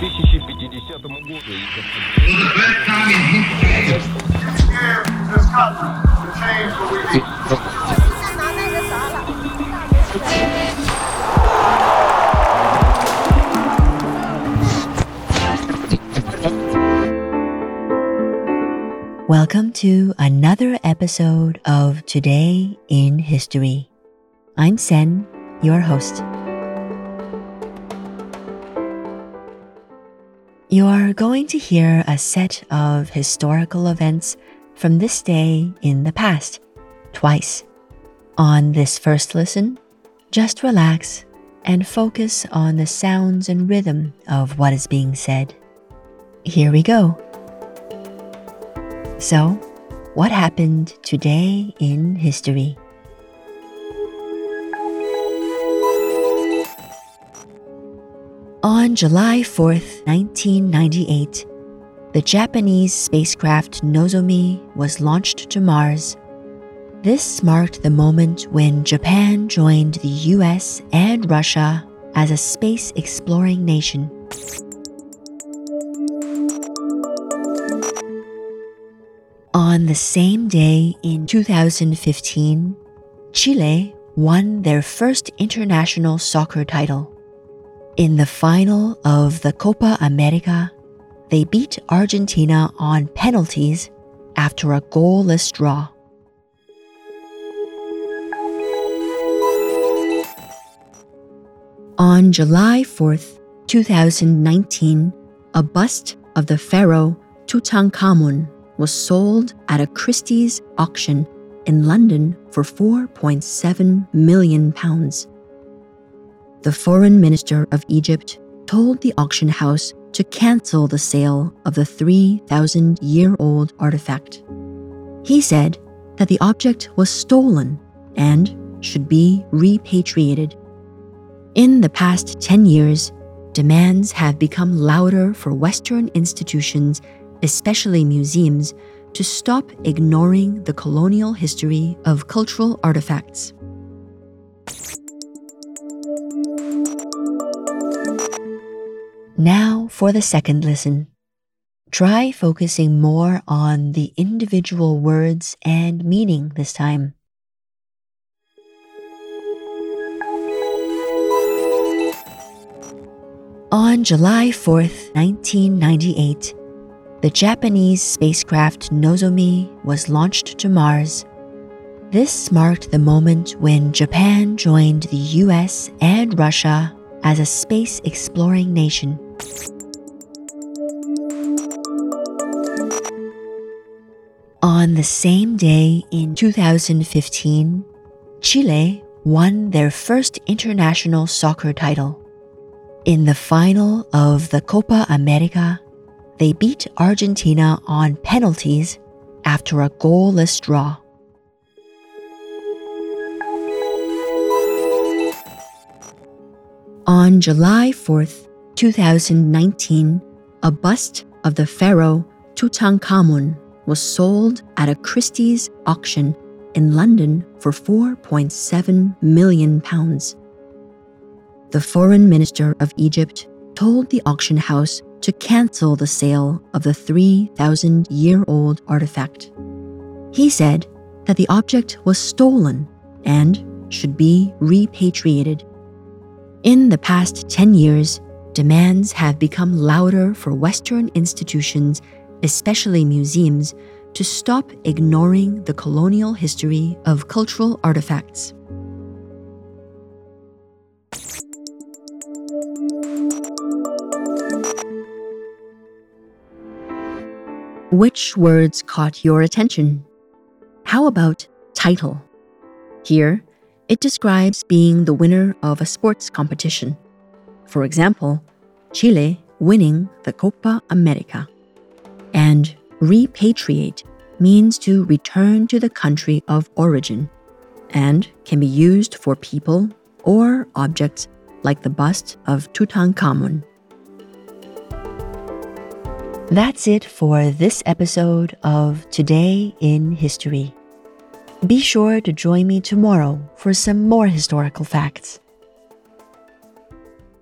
2050 году. Welcome to another episode of Today in History. I'm Sen, your host. You are going to hear a set of historical events from this day in the past, twice. On this first listen, just relax and focus on the sounds and rhythm of what is being said. Here we go. So, what happened today in history? On July 4, 1998, the Japanese spacecraft Nozomi was launched to Mars. This marked the moment when Japan joined the US and Russia as a space exploring nation. On the same day in 2015, Chile won their first international soccer title. In the final of the Copa America, they beat Argentina on penalties after a goalless draw. On July 4th, 2019, a bust of the pharaoh Tutankhamun was sold at a Christie's auction in London for 4.7 million pounds. The foreign minister of Egypt told the auction house to cancel the sale of the 3,000 year old artifact. He said that the object was stolen and should be repatriated. In the past 10 years, demands have become louder for Western institutions especially museums, to stop ignoring the colonial history of cultural artifacts. Now for the second listen. Try focusing more on the individual words and meaning this time. On July 4th, 1998, the Japanese spacecraft Nozomi was launched to Mars. This marked the moment when Japan joined the US and Russia as a space exploring nation. On the same day in 2015, Chile won their first international soccer title. In the final of the Copa America, they beat Argentina on penalties after a goalless draw. On July 4th, 2019, a bust of the pharaoh Tutankhamun was sold at a Christie's auction in London for 4.7 million pounds. The foreign minister of Egypt told the auction house to cancel the sale of the 3,000 year old artifact. He said that the object was stolen and should be repatriated. In the past 10 years, demands have become louder for Western institutions, especially museums, to stop ignoring the colonial history of cultural artifacts. Which words caught your attention? How about title? Here, it describes being the winner of a sports competition. For example, Chile winning the Copa America. And repatriate means to return to the country of origin and can be used for people or objects like the bust of Tutankhamun. That's it for this episode of Today in History. Be sure to join me tomorrow for some more historical facts.